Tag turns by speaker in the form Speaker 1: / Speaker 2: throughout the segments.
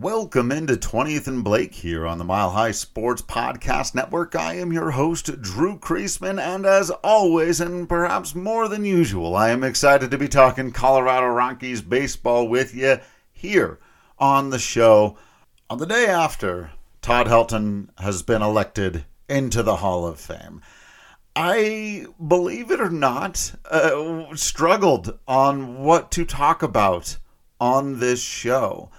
Speaker 1: Welcome into 20th and Blake here on the Mile High Sports Podcast Network. I am your host, Drew Creasman, and as always, and perhaps more than usual, I am excited to be talking Colorado Rockies baseball with you here on the show on the day after Todd Helton has been elected into the Hall of Fame. I, believe it or not, uh, struggled on what to talk about on this show.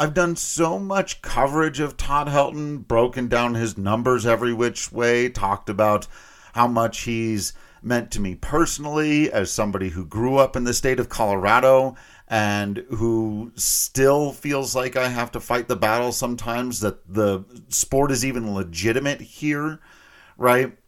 Speaker 1: I've done so much coverage of Todd Helton, broken down his numbers every which way, talked about how much he's meant to me personally as somebody who grew up in the state of Colorado and who still feels like I have to fight the battle sometimes that the sport is even legitimate here, right?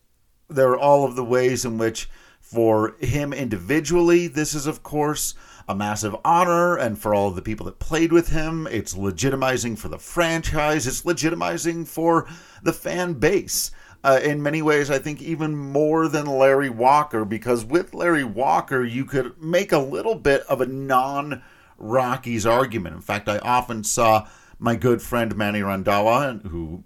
Speaker 1: There are all of the ways in which, for him individually, this is, of course, a massive honor, and for all the people that played with him, it's legitimizing for the franchise, it's legitimizing for the fan base. Uh, in many ways, I think even more than Larry Walker, because with Larry Walker, you could make a little bit of a non Rockies argument. In fact, I often saw my good friend Manny Randhawa, who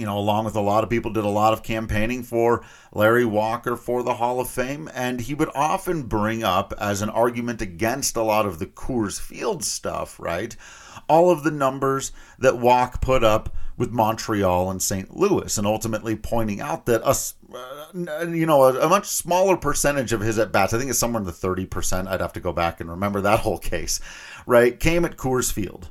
Speaker 1: you know, along with a lot of people, did a lot of campaigning for Larry Walker for the Hall of Fame. And he would often bring up, as an argument against a lot of the Coors Field stuff, right? All of the numbers that Walk put up with Montreal and St. Louis, and ultimately pointing out that a, uh, you know, a, a, much smaller percentage of his at bats, I think it's somewhere in the 30%, I'd have to go back and remember that whole case, right, came at Coors Field.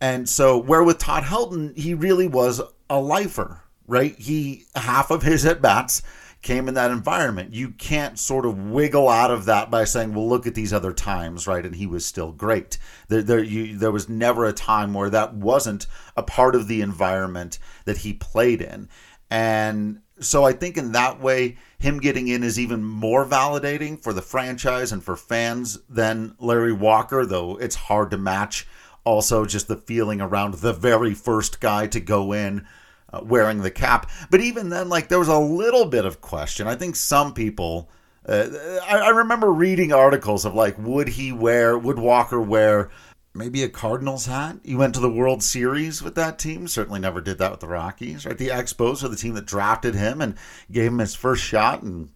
Speaker 1: And so, where with Todd Helton, he really was a lifer, right? He half of his at bats came in that environment. You can't sort of wiggle out of that by saying, "Well, look at these other times," right? And he was still great. There, there, you, there was never a time where that wasn't a part of the environment that he played in, and so I think in that way, him getting in is even more validating for the franchise and for fans than Larry Walker. Though it's hard to match also just the feeling around the very first guy to go in uh, wearing the cap. But even then, like there was a little bit of question. I think some people. Uh, I, I remember reading articles of like, would he wear, would Walker wear maybe a Cardinals hat. He went to the World Series with that team. Certainly never did that with the Rockies, right? The Expos are the team that drafted him and gave him his first shot, and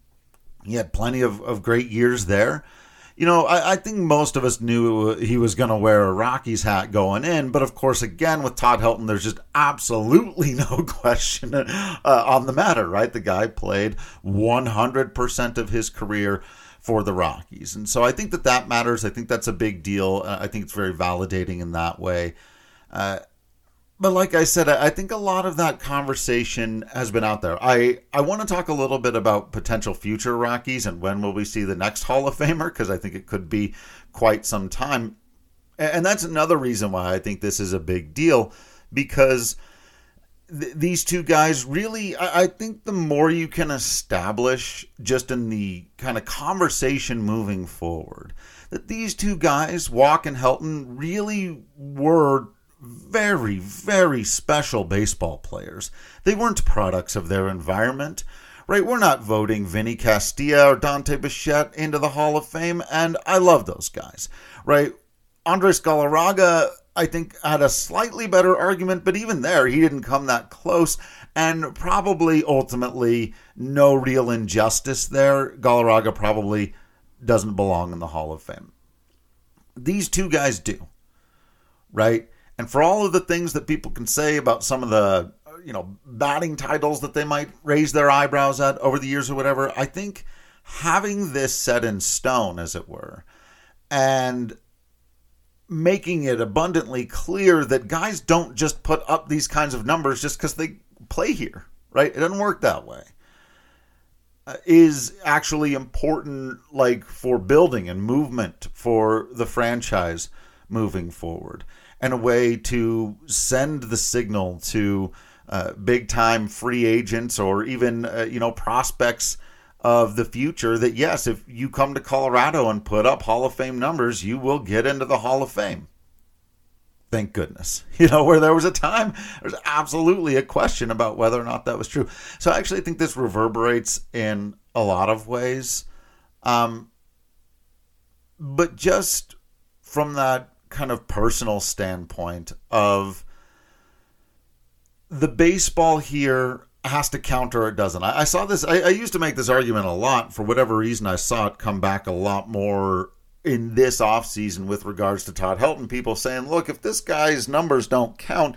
Speaker 1: he had plenty of, of great years there you know, I, I, think most of us knew he was going to wear a Rockies hat going in, but of course, again with Todd Helton, there's just absolutely no question uh, on the matter, right? The guy played 100% of his career for the Rockies, and so I think that that matters. I think that's a big deal. Uh, I think it's very validating in that way. Uh, but like I said, I think a lot of that conversation has been out there. I, I want to talk a little bit about potential future Rockies and when will we see the next Hall of Famer, because I think it could be quite some time. And that's another reason why I think this is a big deal, because th- these two guys really, I, I think the more you can establish just in the kind of conversation moving forward, that these two guys, Walk and Helton, really were very, very special baseball players. They weren't products of their environment, right? We're not voting Vinny Castilla or Dante Bichette into the Hall of Fame, and I love those guys, right? Andres Galarraga, I think, had a slightly better argument, but even there, he didn't come that close, and probably ultimately no real injustice there. Galarraga probably doesn't belong in the Hall of Fame. These two guys do, right? And for all of the things that people can say about some of the, you know, batting titles that they might raise their eyebrows at over the years or whatever, I think having this set in stone, as it were, and making it abundantly clear that guys don't just put up these kinds of numbers just because they play here, right? It doesn't work that way. Uh, is actually important, like for building and movement for the franchise moving forward and a way to send the signal to uh, big time free agents or even uh, you know prospects of the future that yes if you come to Colorado and put up Hall of Fame numbers you will get into the Hall of Fame. Thank goodness. You know where there was a time there's absolutely a question about whether or not that was true. So I actually think this reverberates in a lot of ways. Um, but just from that kind of personal standpoint of the baseball here has to counter or it doesn't. I, I saw this. I, I, used to make this argument a lot. For whatever reason, I saw it come back a lot more in this offseason with regards to Todd Helton. People saying, look, if this guy's numbers don't count,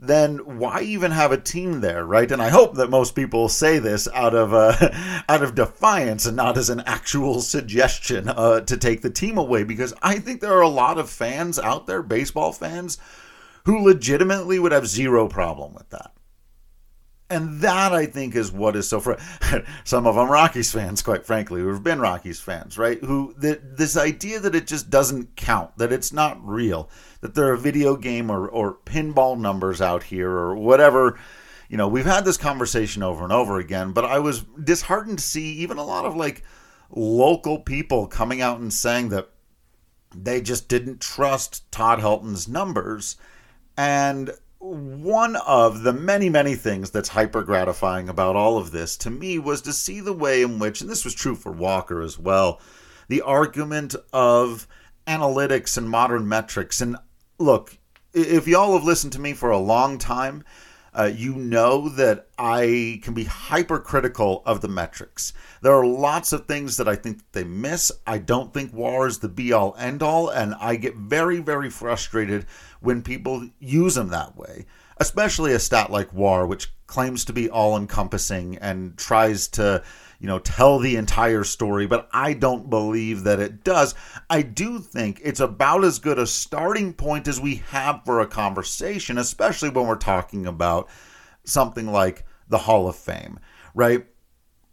Speaker 1: then why even have a team there, right? And I hope that most people say this out of uh, out of defiance and not as an actual suggestion uh, to take the team away, because I think there are a lot of fans out there, baseball fans, who legitimately would have zero problem with that. And that I think is what is so for some of them Rockies fans, quite frankly, who've been Rockies fans, right? Who this idea that it just doesn't count, that it's not real, that there are a video game or, or pinball numbers out here or whatever. You know, we've had this conversation over and over again, but I was disheartened to see even a lot of like local people coming out and saying that they just didn't trust Todd Helton's numbers. And one of the many, many things that's hyper gratifying about all of this to me was to see the way in which, and this was true for Walker as well, the argument of analytics and modern metrics. And look, if y'all have listened to me for a long time, uh, you know that I can be hypercritical of the metrics. There are lots of things that I think they miss. I don't think WAR is the be all end all, and I get very, very frustrated when people use them that way, especially a stat like WAR, which claims to be all encompassing and tries to you know, tell the entire story, but I don't believe that it does. I do think it's about as good a starting point as we have for a conversation, especially when we're talking about something like the Hall of Fame, right?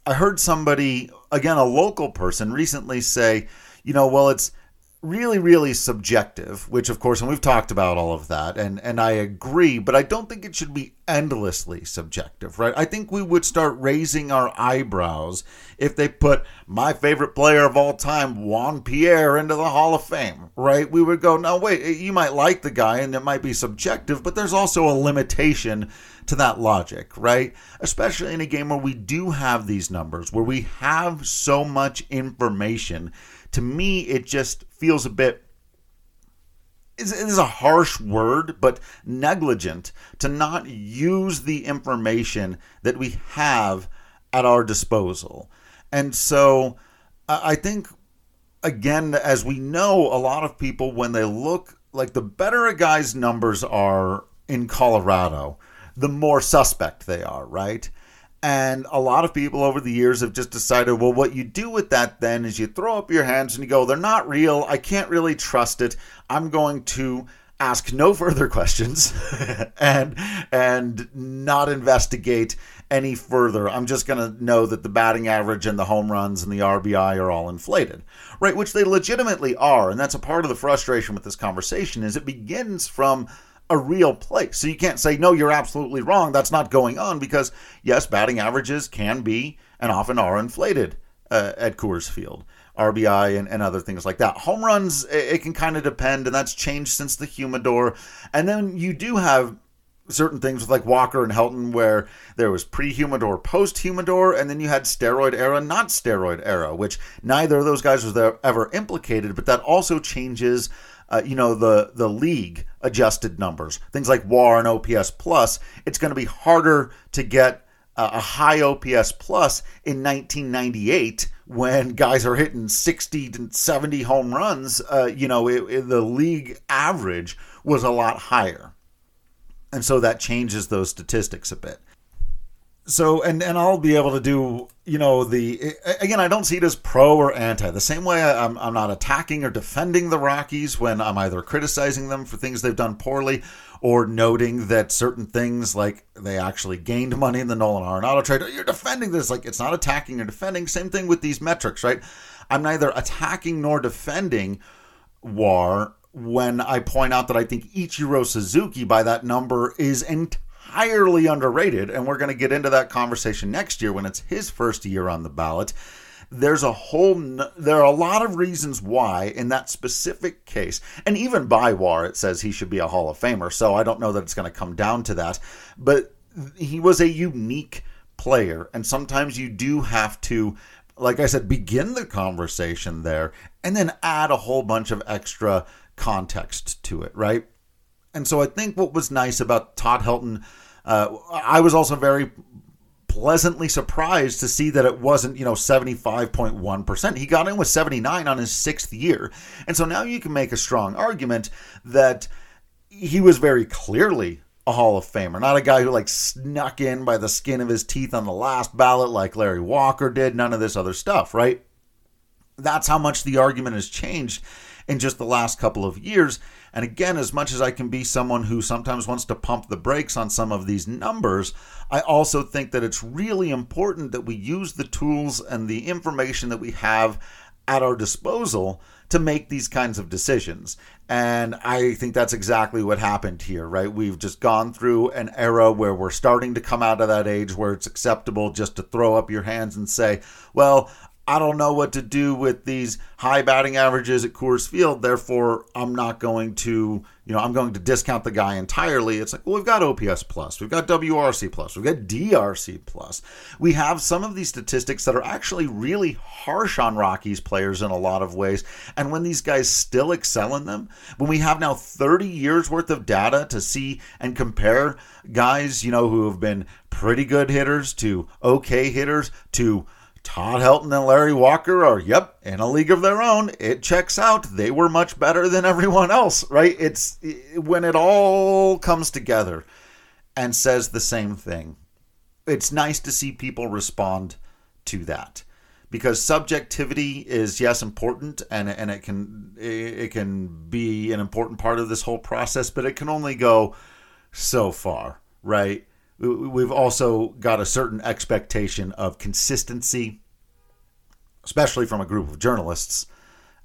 Speaker 1: I heard somebody, again, a local person, recently say, you know, well, it's really really subjective which of course and we've talked about all of that and and I agree but I don't think it should be endlessly subjective right? I think we would start raising our eyebrows if they put my favorite player of all time Juan Pierre into the Hall of Fame right? We would go no wait eh, you might like the guy and it might be subjective but there's also a limitation to that logic right? Especially in a game where we do have these numbers where we have so much information. To me, it just feels a bit is it is a harsh word, but negligent to not use the information that we have at our disposal. And so I think, again, as we know, a lot of people, when they look like the better a guy's numbers are in Colorado, the more suspect they are, right? And a lot of people over the years have just decided, well, what you do with that then is you throw up your hands and you go, they're not real. I can't really trust it. I'm going to ask no further questions and and not investigate any further. I'm just going to know that the batting average and the home runs and the RBI are all inflated. Right, which they legitimately are, and that's a part of the frustration with this conversation is it begins from a real place. So you can't say, no, you're absolutely wrong. That's not going on because, yes, batting averages can be and often are inflated uh, at Coors Field. RBI and, and other things like that. Home runs, it, it can kind of depend, and that's changed since the humidor. And then you do have certain things with like Walker and Helton where there was pre-humidor, post-humidor, and then you had steroid era, not steroid era, which neither of those guys was ever implicated, but that also changes uh, you know the the league adjusted numbers, things like WAR and OPS plus, it's going to be harder to get a high OPS plus in 1998 when guys are hitting 60 to 70 home runs. Uh, you know, it, it, the league average was a lot higher, and so that changes those statistics a bit so and and I'll be able to do you know the again I don't see it as pro or anti. The same way I'm I'm not attacking or defending the Rockies when I'm either criticizing them for things they've done poorly or noting that certain things like they actually gained money in the Nolan Arenado trade. You're defending this like it's not attacking or defending. Same thing with these metrics right? I'm neither attacking nor defending WAR when I point out that I think Ichiro Suzuki by that number is entirely entirely underrated, and we're going to get into that conversation next year when it's his first year on the ballot. There's a whole, there are a lot of reasons why in that specific case, and even by WAR, it says he should be a Hall of Famer. So I don't know that it's going to come down to that, but he was a unique player, and sometimes you do have to like I said, begin the conversation there and then add a whole bunch of extra context to it, right? And so I think what was nice about Todd Helton, uh, I was also very pleasantly surprised to see that it wasn't, you know, 75.1%. He got in with 79 on his sixth year. And so now you can make a strong argument that he was very clearly a Hall of Famer, not a guy who like snuck in by the skin of his teeth on the last ballot like Larry Walker did, none of this other stuff, right? That's how much the argument has changed in just the last couple of years. And again, as much as I can be someone who sometimes wants to pump the brakes on some of these numbers, I also think that it's really important that we use the tools and the information that we have at our disposal to make these kinds of decisions. And I think that's exactly what happened here, right? We've just gone through an era where we're starting to come out of that age where it's acceptable just to throw up your hands and say, well, I don't know what to do with these high batting averages at Coors Field. Therefore, I'm not going to, you know, I'm going to discount the guy entirely. It's like, well, we've got OPS plus, we've got WRC plus, we've got DRC plus. We have some of these statistics that are actually really harsh on Rockies players in a lot of ways. And when these guys still excel in them, when we have now 30 years worth of data to see and compare guys, you know, who have been pretty good hitters to okay hitters to Todd Helton and Larry Walker are, yep, in a league of their own. It checks out. They were much better than everyone else, right? It's when it all comes together and says the same thing. It's nice to see people respond to that because subjectivity is yes important and and it can it can be an important part of this whole process, but it can only go so far, right? We've also got a certain expectation of consistency, especially from a group of journalists,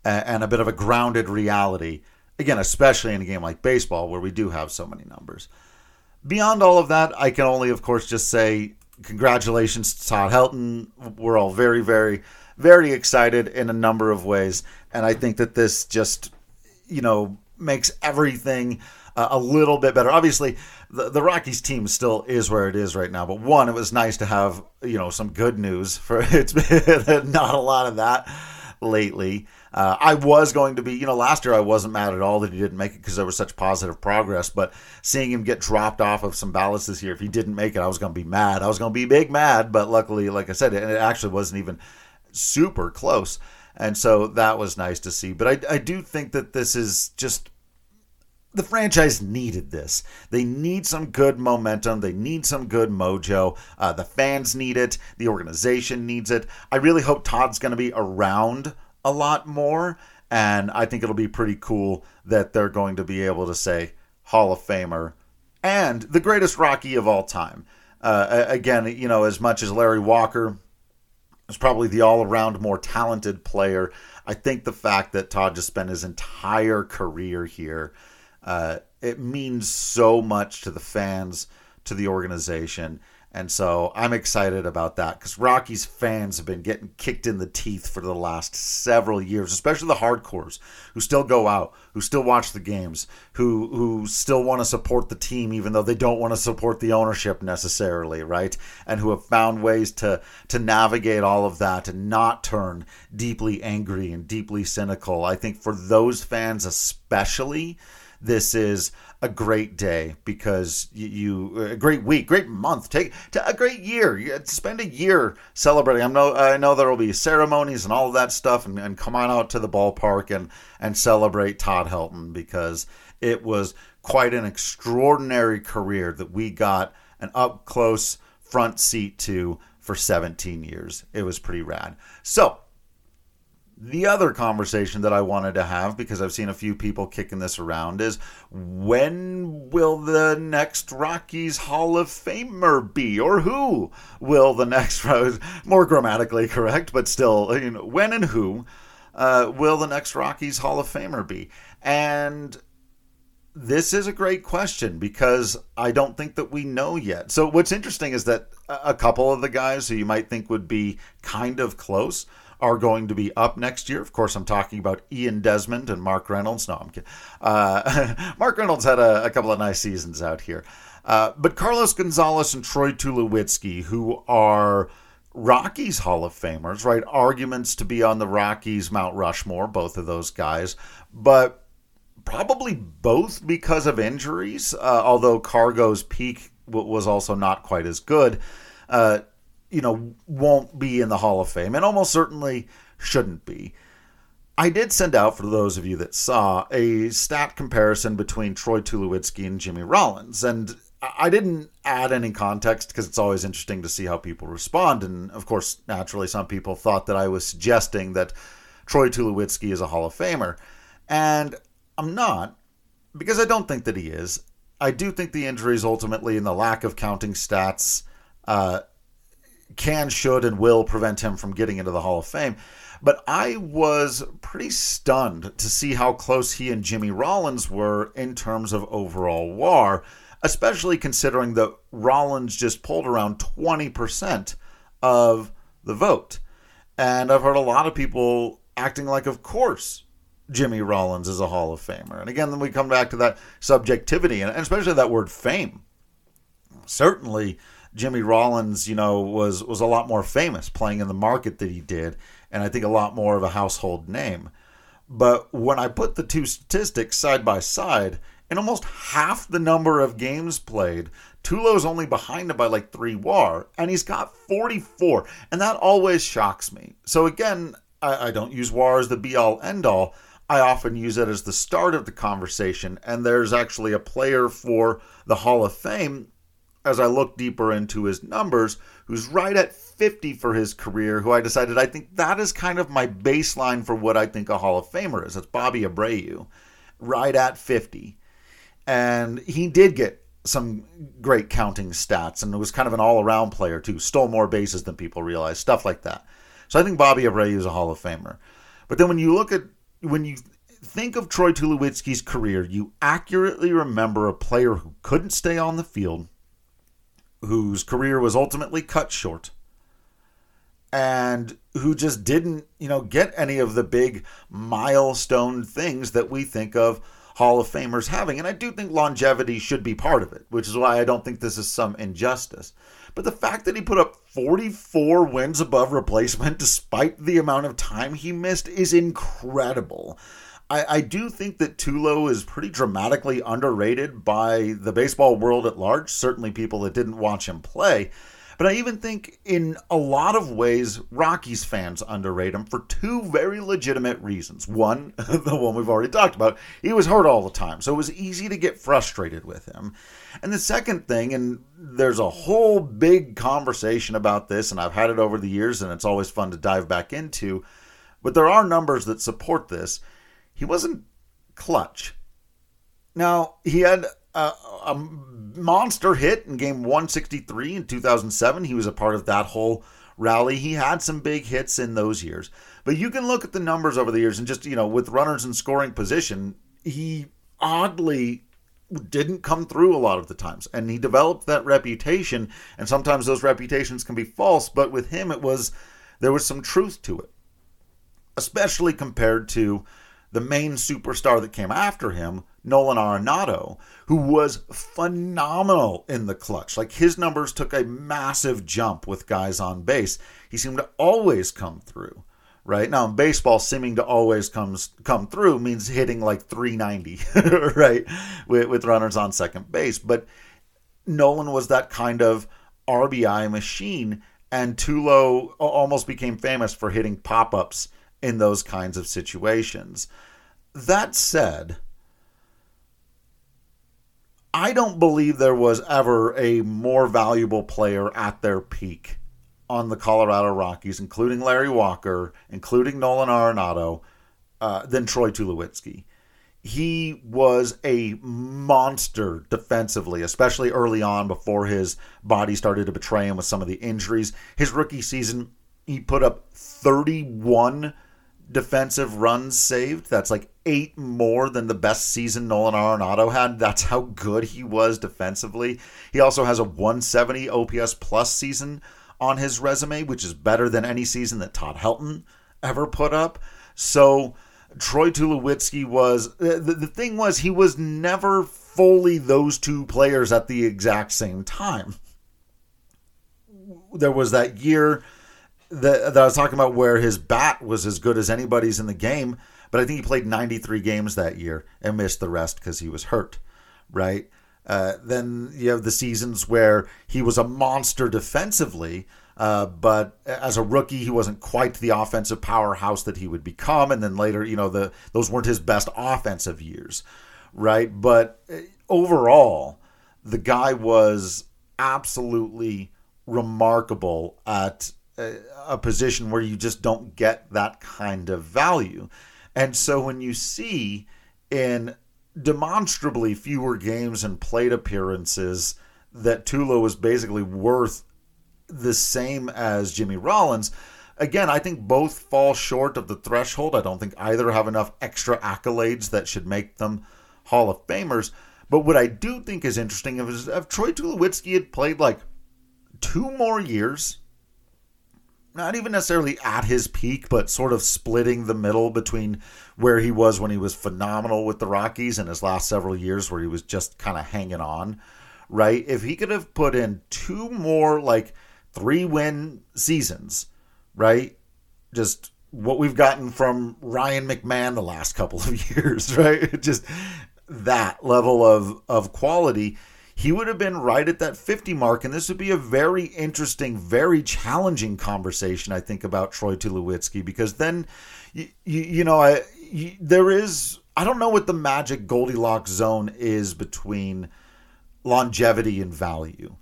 Speaker 1: and a bit of a grounded reality. Again, especially in a game like baseball where we do have so many numbers. Beyond all of that, I can only, of course, just say congratulations to Todd Helton. We're all very, very, very excited in a number of ways. And I think that this just, you know, makes everything uh, a little bit better. Obviously, the, the Rockies team still is where it is right now. But one, it was nice to have you know some good news for it's been not a lot of that lately. Uh, I was going to be, you know, last year I wasn't mad at all that he didn't make it because there was such positive progress. But seeing him get dropped off of some ballots this year, if he didn't make it, I was going to be mad. I was going to be big mad. But luckily, like I said, it, it actually wasn't even super close. And so that was nice to see. But I, I do think that this is just the franchise needed this. They need some good momentum. They need some good mojo. Uh, the fans need it. The organization needs it. I really hope Todd's going to be around a lot more. And I think it'll be pretty cool that they're going to be able to say Hall of Famer and the greatest Rocky of all time. Uh, again, you know, as much as Larry Walker is probably the all around more talented player, I think the fact that Todd just spent his entire career here uh, it means so much to the fans, to the organization. And so I'm excited about that because Rockies fans have been getting kicked in the teeth for the last several years, especially the hardcores who still go out, who still watch the games, who who still want to support the team even though they don't want to support the ownership necessarily, right? And who have found ways to to navigate all of that and not turn deeply angry and deeply cynical. I think for those fans especially, this is a great day because you, you a great week, great month, take a great year. You uh, spend a year celebrating. I know I know there will be ceremonies and all of that stuff, and, and come on out to the ballpark and and celebrate Todd Helton because it was quite an extraordinary career that we got an up close front seat to for 17 years. It was pretty rad. So the other conversation that I wanted to have, because I've seen a few people kicking this around, is when will the next Rockies Hall of Famer be? Or who will the next, more grammatically correct, but still, you know, when and who uh, will the next Rockies Hall of Famer be? And this is a great question because I don't think that we know yet. So, what's interesting is that a couple of the guys who you might think would be kind of close are going to be up next year. Of course, I'm talking about Ian Desmond and Mark Reynolds. No, I'm kidding. Uh, Mark Reynolds had a, a, couple of nice seasons out here. Uh, but Carlos Gonzalez and Troy Tulowitzki, who are Rockies Hall of Famers, right? Arguments to be on the Rockies Mount Rushmore, both of those guys. But probably both because of injuries, uh, although Cargo's peak was also not quite as good. Uh, you know, won't be in the Hall of Fame, and almost certainly shouldn't be. I did send out, for those of you that saw, a stat comparison between Troy Tulowitzki and Jimmy Rollins. And I didn't add any context because it's always interesting to see how people respond. And of course, naturally, some people thought that I was suggesting that Troy Tulowitzki is a Hall of Famer. And I'm not, because I don't think that he is. I do think the injuries ultimately and the lack of counting stats uh, can, should, and will prevent him from getting into the Hall of Fame. But I was pretty stunned to see how close he and Jimmy Rollins were in terms of overall WAR, especially considering that Rollins just pulled around 20% of the vote. And I've heard a lot of people acting like, of course, Jimmy Rollins is a Hall of Famer. And again, then we come back to that subjectivity and especially that word fame. Certainly, Jimmy Rollins, you know, was was a lot more famous playing in the market that he did, and I think a lot more of a household name. But when I put the two statistics side by side, in almost half the number of games played, Tulo's only behind him by like three WAR, and he's got 44, and that always shocks me. So again, I, I don't use WAR as the be all end all. I often use it as the start of the conversation, and there's actually a player for the Hall of Fame as I look deeper into his numbers, who's right at 50 for his career, who I decided I think that is kind of my baseline for what I think a Hall of Famer is. That's Bobby Abreu, right at 50. And he did get some great counting stats and it was kind of an all around player too. Stole more bases than people realize, stuff like that. So I think Bobby Abreu is a Hall of Famer. But then when you look at, when you think of Troy Tulowitzki's career, you accurately remember a player who couldn't stay on the field whose career was ultimately cut short and who just didn't, you know, get any of the big milestone things that we think of Hall of Famers having. And I do think longevity should be part of it, which is why I don't think this is some injustice. But the fact that he put up 44 wins above replacement despite the amount of time he missed is incredible. I, I do think that Tulo is pretty dramatically underrated by the baseball world at large, certainly people that didn't watch him play. But I even think in a lot of ways, Rockies fans underrate him for two very legitimate reasons. One, the one we've already talked about, he was hurt all the time, so it was easy to get frustrated with him. And the second thing, and there's a whole big conversation about this, and I've had it over the years, and it's always fun to dive back into, but there are numbers that support this he wasn't clutch. Now, he had a, a, monster hit in game 163 in 2007. He was a part of that whole rally. He had some big hits in those years. But you can look at the numbers over the years and just, you know, with runners in scoring position, he oddly didn't come through a lot of the times. And he developed that reputation. And sometimes those reputations can be false. But with him, it was, there was some truth to it, especially compared to the main superstar that came after him, Nolan Arenado, who was phenomenal in the clutch. Like his numbers took a massive jump with guys on base. He seemed to always come through. Right now in baseball, seeming to always comes come through means hitting like 390, right, with, with runners on second base. But Nolan was that kind of RBI machine, and Tulo almost became famous for hitting pop ups in those kinds of situations. That said, I don't believe there was ever a more valuable player at their peak on the Colorado Rockies, including Larry Walker, including Nolan Arenado, uh, than Troy Tulowitzki. He was a monster defensively, especially early on before his body started to betray him with some of the injuries. His rookie season, he put up 31 defensive runs saved. That's like eight more than the best season Nolan Arenado had. That's how good he was defensively. He also has a 170 OPS plus season on his resume, which is better than any season that Todd Helton ever put up. So Troy Tulowitzki was the, the thing was he was never fully those two players at the exact same time. There was that year that, that I was talking about where his bat was as good as anybody's in the game, but I think he played 93 games that year and missed the rest because he was hurt, right? Uh, then you have the seasons where he was a monster defensively, uh, but as a rookie, he wasn't quite the offensive powerhouse that he would become. And then later, you know, the those weren't his best offensive years, right? But uh, overall, the guy was absolutely remarkable at a, position where you just don't get that kind of value. And so when you see in demonstrably fewer games and plate appearances that Tulo was basically worth the same as Jimmy Rollins. Again, I think both fall short of the threshold. I don't think either have enough extra accolades that should make them Hall of Famers. But what I do think is interesting is if Troy Tulowitzki had played like two more years, not even necessarily at his peak, but sort of splitting the middle between where he was when he was phenomenal with the Rockies and his last several years where he was just kind of hanging on, right? If he could have put in two more like three win seasons, right? Just what we've gotten from Ryan McMahon the last couple of years, right? Just that level of of quality, he would have been right at that 50 mark and this would be a very interesting, very challenging conversation I think about Troy Tulowitzki because then you, you, you know, I you, there is I don't know what the magic Goldilocks zone is between longevity and value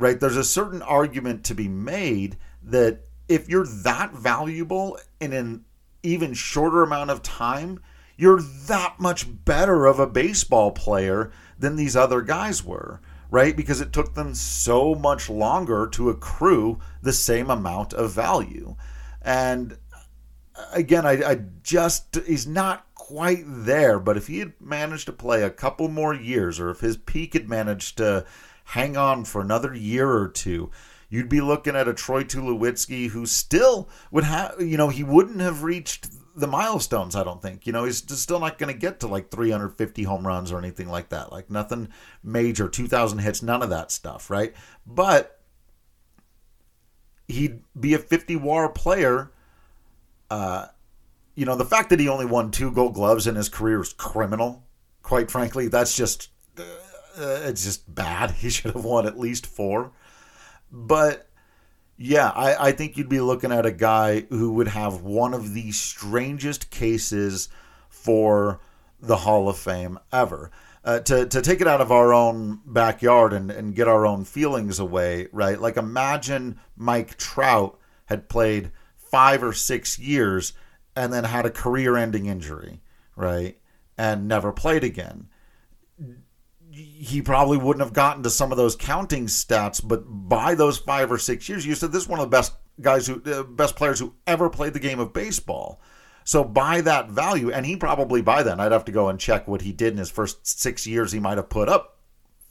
Speaker 1: right? There's a certain argument to be made that if you're that valuable in an even shorter amount of time, you're that much better of a baseball player than these other guys were, right? Because it took them so much longer to accrue the same amount of value. And uh, again, I, I just, he's not quite there, but if he had managed to play a couple more years, or if his peak had managed to hang on for another year or two, you'd be looking at a Troy Tulowitzki who still would have, you know, he wouldn't have reached the milestones, I don't think. You know, he's still not going to get to like 350 home runs or anything like that. Like nothing major, 2,000 hits, none of that stuff, right? But he'd be a 50 war player. Uh, you know, the fact that he only won two gold gloves in his career is criminal. Quite frankly, that's just uh, it's just bad. He should have won at least four. But yeah, I, I think you'd be looking at a guy who would have one of the strangest cases for the Hall of Fame ever. Uh, to, to take it out of our own backyard and, and get our own feelings away, right? Like imagine Mike Trout had played five or six years and then had a career ending injury, right? And never played again he probably wouldn't have gotten to some of those counting stats, but by those five or six years, you said this is one of the best guys who, uh, best players who ever played the game of baseball. So by that value, and he probably by then, I'd have to go and check what he did in his first six years. He might have put up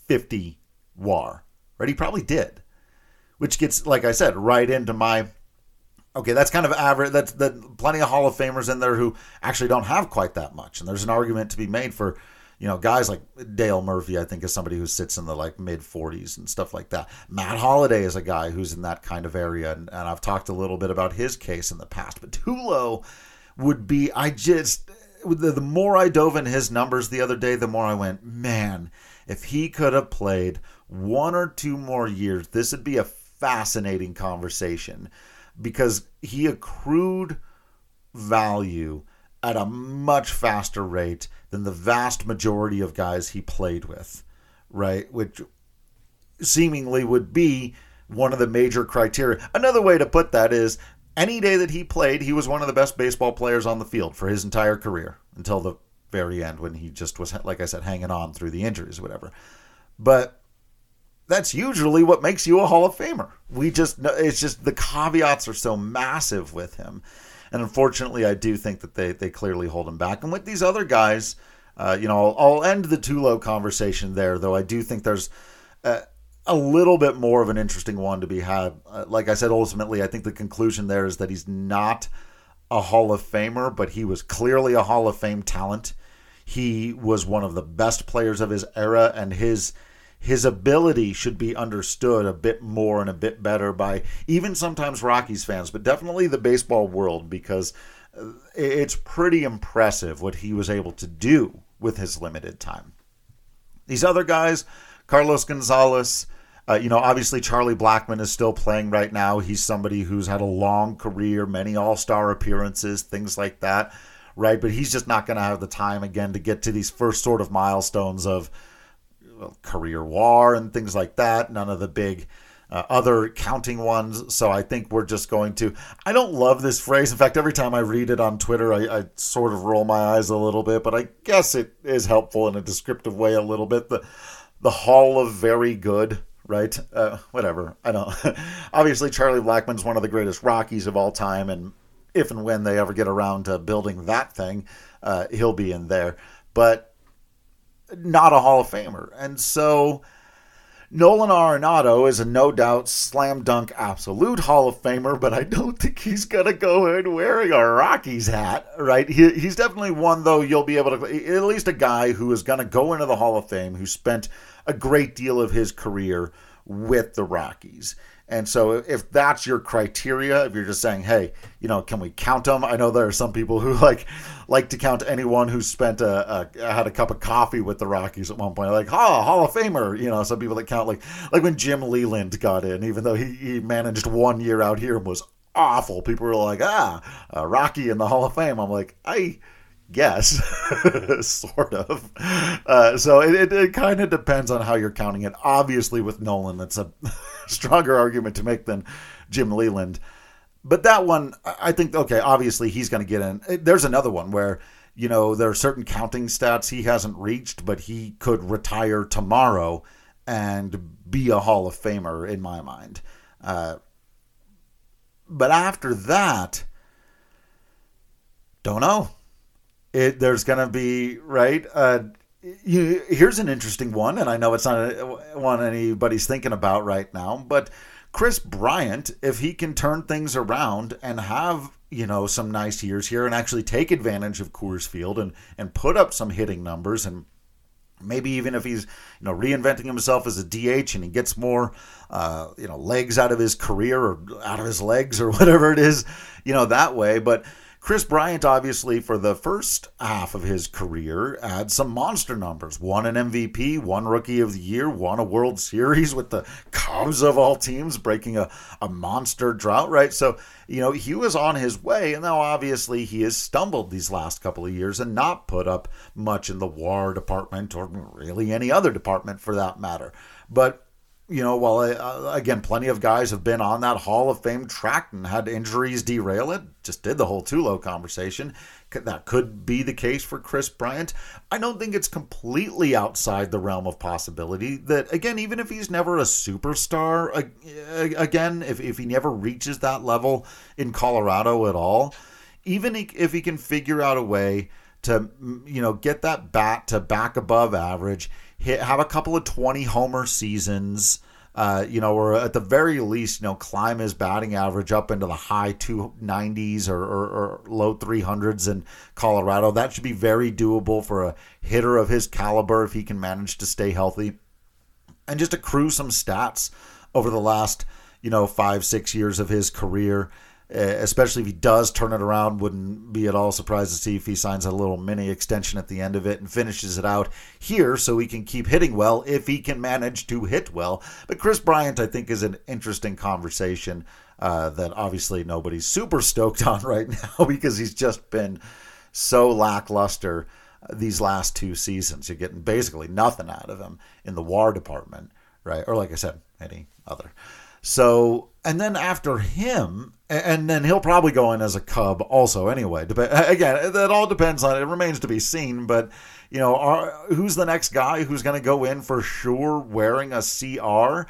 Speaker 1: 50 WAR, right? He probably did, which gets, like I said, right into my. Okay, that's kind of average. That's that. Plenty of Hall of Famers in there who actually don't have quite that much, and there's an argument to be made for you know, guys like Dale Murphy, I think, is somebody who sits in the like mid 40s and stuff like that. Matt Holliday is a guy who's in that kind of area, and, and I've talked a little bit about his case in the past. But Tulo would be, I just, the, the more I dove in his numbers the other day, the more I went, man, if he could have played one or two more years, this would be a fascinating conversation because he accrued value at a much faster rate than the vast majority of guys he played with, right? Which seemingly would be one of the major criteria. Another way to put that is any day that he played, he was one of the best baseball players on the field for his entire career until the very end when he just was, like I said, hanging on through the injuries whatever. But that's usually what makes you a Hall of Famer. We just, it's just the caveats are so massive with him and unfortunately, I do think that they they clearly hold him back. And with these other guys, uh, you know, I'll, I'll, end the Tulo conversation there. Though I do think there's. Uh, a little bit more of an interesting one to be had. Uh, like I said, ultimately, I think the conclusion there is that he's not a Hall of Famer, but he was clearly a Hall of Fame talent. He was one of the best players of his era, and his his ability should be understood a bit more and a bit better by even sometimes Rockies fans, but definitely the baseball world because it's pretty impressive what he was able to do with his limited time. These other guys, Carlos Gonzalez, uh, you know, obviously Charlie Blackmon is still playing right now. He's somebody who's had a long career, many All Star appearances, things like that, right? But he's just not going to have the time again to get to these first sort of milestones of career war and things like that. None of the big uh, other counting ones. So I think we're just going to. I don't love this phrase. In fact, every time I read it on Twitter, I, I, sort of roll my eyes a little bit, but I guess it is helpful in a descriptive way a little bit. The the Hall of Very Good. Right, uh, whatever. I don't. Obviously, Charlie Blackmon's one of the greatest Rockies of all time, and if and when they ever get around to building that thing, uh, he'll be in there. But not a Hall of Famer, and so Nolan Arenado is a no doubt slam dunk absolute Hall of Famer, but I don't think he's going to go in wearing a Rockies hat, right? He, he's definitely one, though, you'll be able to, at least a guy who is going to go into the Hall of Fame, who spent a great deal of his career with the Rockies. And so, if that's your criteria, if you're just saying, "Hey, you know, can we count them?" I know there are some people who like like to count anyone who spent a, a had a cup of coffee with the Rockies at one point, like, "Oh, Hall of Famer." You know, some people that count like like when Jim Leyland got in, even though he, he managed one year out here and was awful. People were like, "Ah, Rocky in the Hall of Fame." I'm like, I guess, sort of. Uh, so it, it, it kind of depends on how you're counting it. Obviously, with Nolan, that's a stronger argument to make than Jim Leyland. But that one, I think, okay, obviously he's going to get in. There's another one where, you know, there are certain counting stats he hasn't reached, but he could retire tomorrow and be a Hall of Famer in my mind. Uh, but after that, don't know it there's going to be right. Uh, you, here's an interesting one, and I know it's not a, one anybody's thinking about right now, but Kris Bryant, if he can turn things around and have you know some nice years here and actually take advantage of Coors Field and and put up some hitting numbers and maybe even if he's you know reinventing himself as a DH and he gets more uh, you know legs out of his career or out of his legs or whatever it is you know that way but Kris Bryant, obviously, for the first half of his career, had some monster numbers. Won an MVP, won Rookie of the Year, won a World Series with the Cubs of all teams, breaking a, a monster drought, right? So, you know, he was on his way. And now, obviously, he has stumbled these last couple of years and not put up much in the WAR department or really any other department for that matter. But you know, while uh, again, plenty of guys have been on that Hall of Fame track and had injuries derail it. Just did the whole Tulo conversation. That could be the case for Kris Bryant. I don't think it's completely outside the realm of possibility that, again, even if he's never a superstar, again, if, if he never reaches that level in Colorado at all, even if he can figure out a way to, you know, get that bat to back above average hit, have a couple of 20 homer seasons. Uh, you know, or at the very least, you know, climb his batting average up into the high 290s or, or, or, low 300s in Colorado. That should be very doable for a hitter of his caliber if he can manage to stay healthy. And just accrue some stats over the last, you know, five, six years of his career. Eh, especially if he does turn it around. Wouldn't be at all surprised to see if he signs a little mini extension at the end of it and finishes it out here so he can keep hitting well if he can manage to hit well. But Kris Bryant, I think, is an interesting conversation uh, that obviously nobody's super stoked on right now because he's just been so lackluster these last two seasons. You're getting basically nothing out of him in the WAR department, right? Or like I said, any other. So, and then after him, and then he'll probably go in as a Cub also anyway. Again, that all depends on it. remains to be seen, but you know, are, who's the next guy who's going to go in for sure wearing a CR?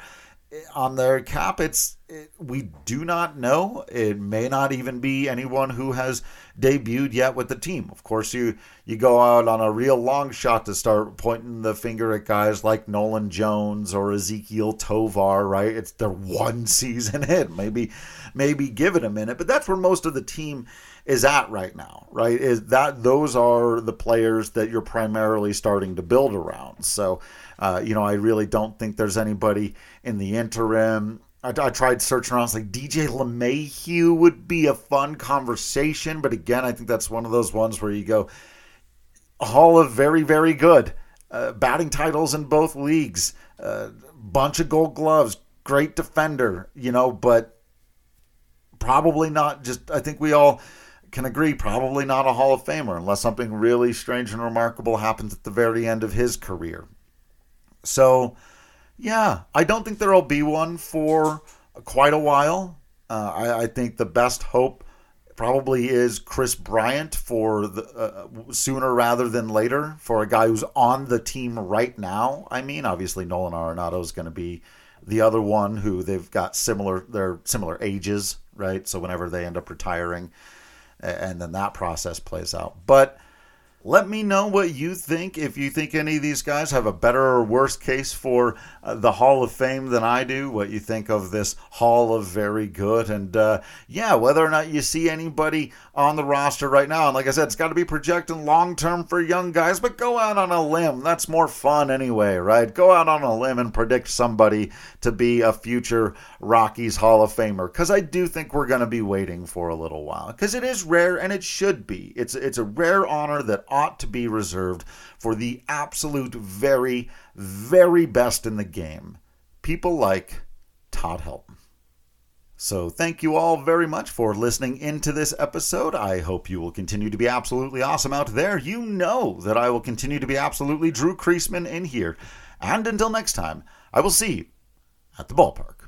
Speaker 1: on their cap, it's it, we do not know. It may not even be anyone who has debuted yet with the team. Of course, you you go out on a real long shot to start pointing the finger at guys like Nolan Jones or Ezequiel Tovar. Right? It's their one season hit. Maybe maybe give it a minute, but that's where most of the team is at right now. Right? Is that those are the players that you're primarily starting to build around. So uh, you know, I really don't think there's anybody in the interim I, I tried searching around. I was like, DJ LeMahieu would be a fun conversation. But again, I think that's one of those ones where you go, Hall of very, very good. Uh, batting titles in both leagues, uh, bunch of gold gloves, great defender, you know, but probably not just, I think we all can agree, probably not a Hall of Famer unless something really strange and remarkable happens at the very end of his career. So, yeah, I don't think there will be one for quite a while. Uh, I, I, think the best hope probably is Kris Bryant for the, uh, sooner rather than later for a guy who's on the team right now. I mean, obviously Nolan Arenado is going to be the other one who they've got similar they're similar ages, right? So whenever they end up retiring, and then that process plays out, but let me know what you think. If you think any of these guys have a better or worse case for uh, the Hall of Fame than I do, what you think of this Hall of Very Good, and uh, yeah, whether or not you see anybody on the roster right now. And like I said, it's got to be projecting long term for young guys, but go out on a limb. That's more fun anyway, right? Go out on a limb and predict somebody to be a future Rockies Hall of Famer, because I do think we're going to be waiting for a little while, because it is rare and it should be. It's it's a rare honor that ought to be reserved for the absolute very, very best in the game. People like Todd Helton. So, thank you all very much for listening into this episode. I hope you will continue to be absolutely awesome out there. You know that I will continue to be absolutely Drew Creasman in here. And until next time, I will see you at the ballpark.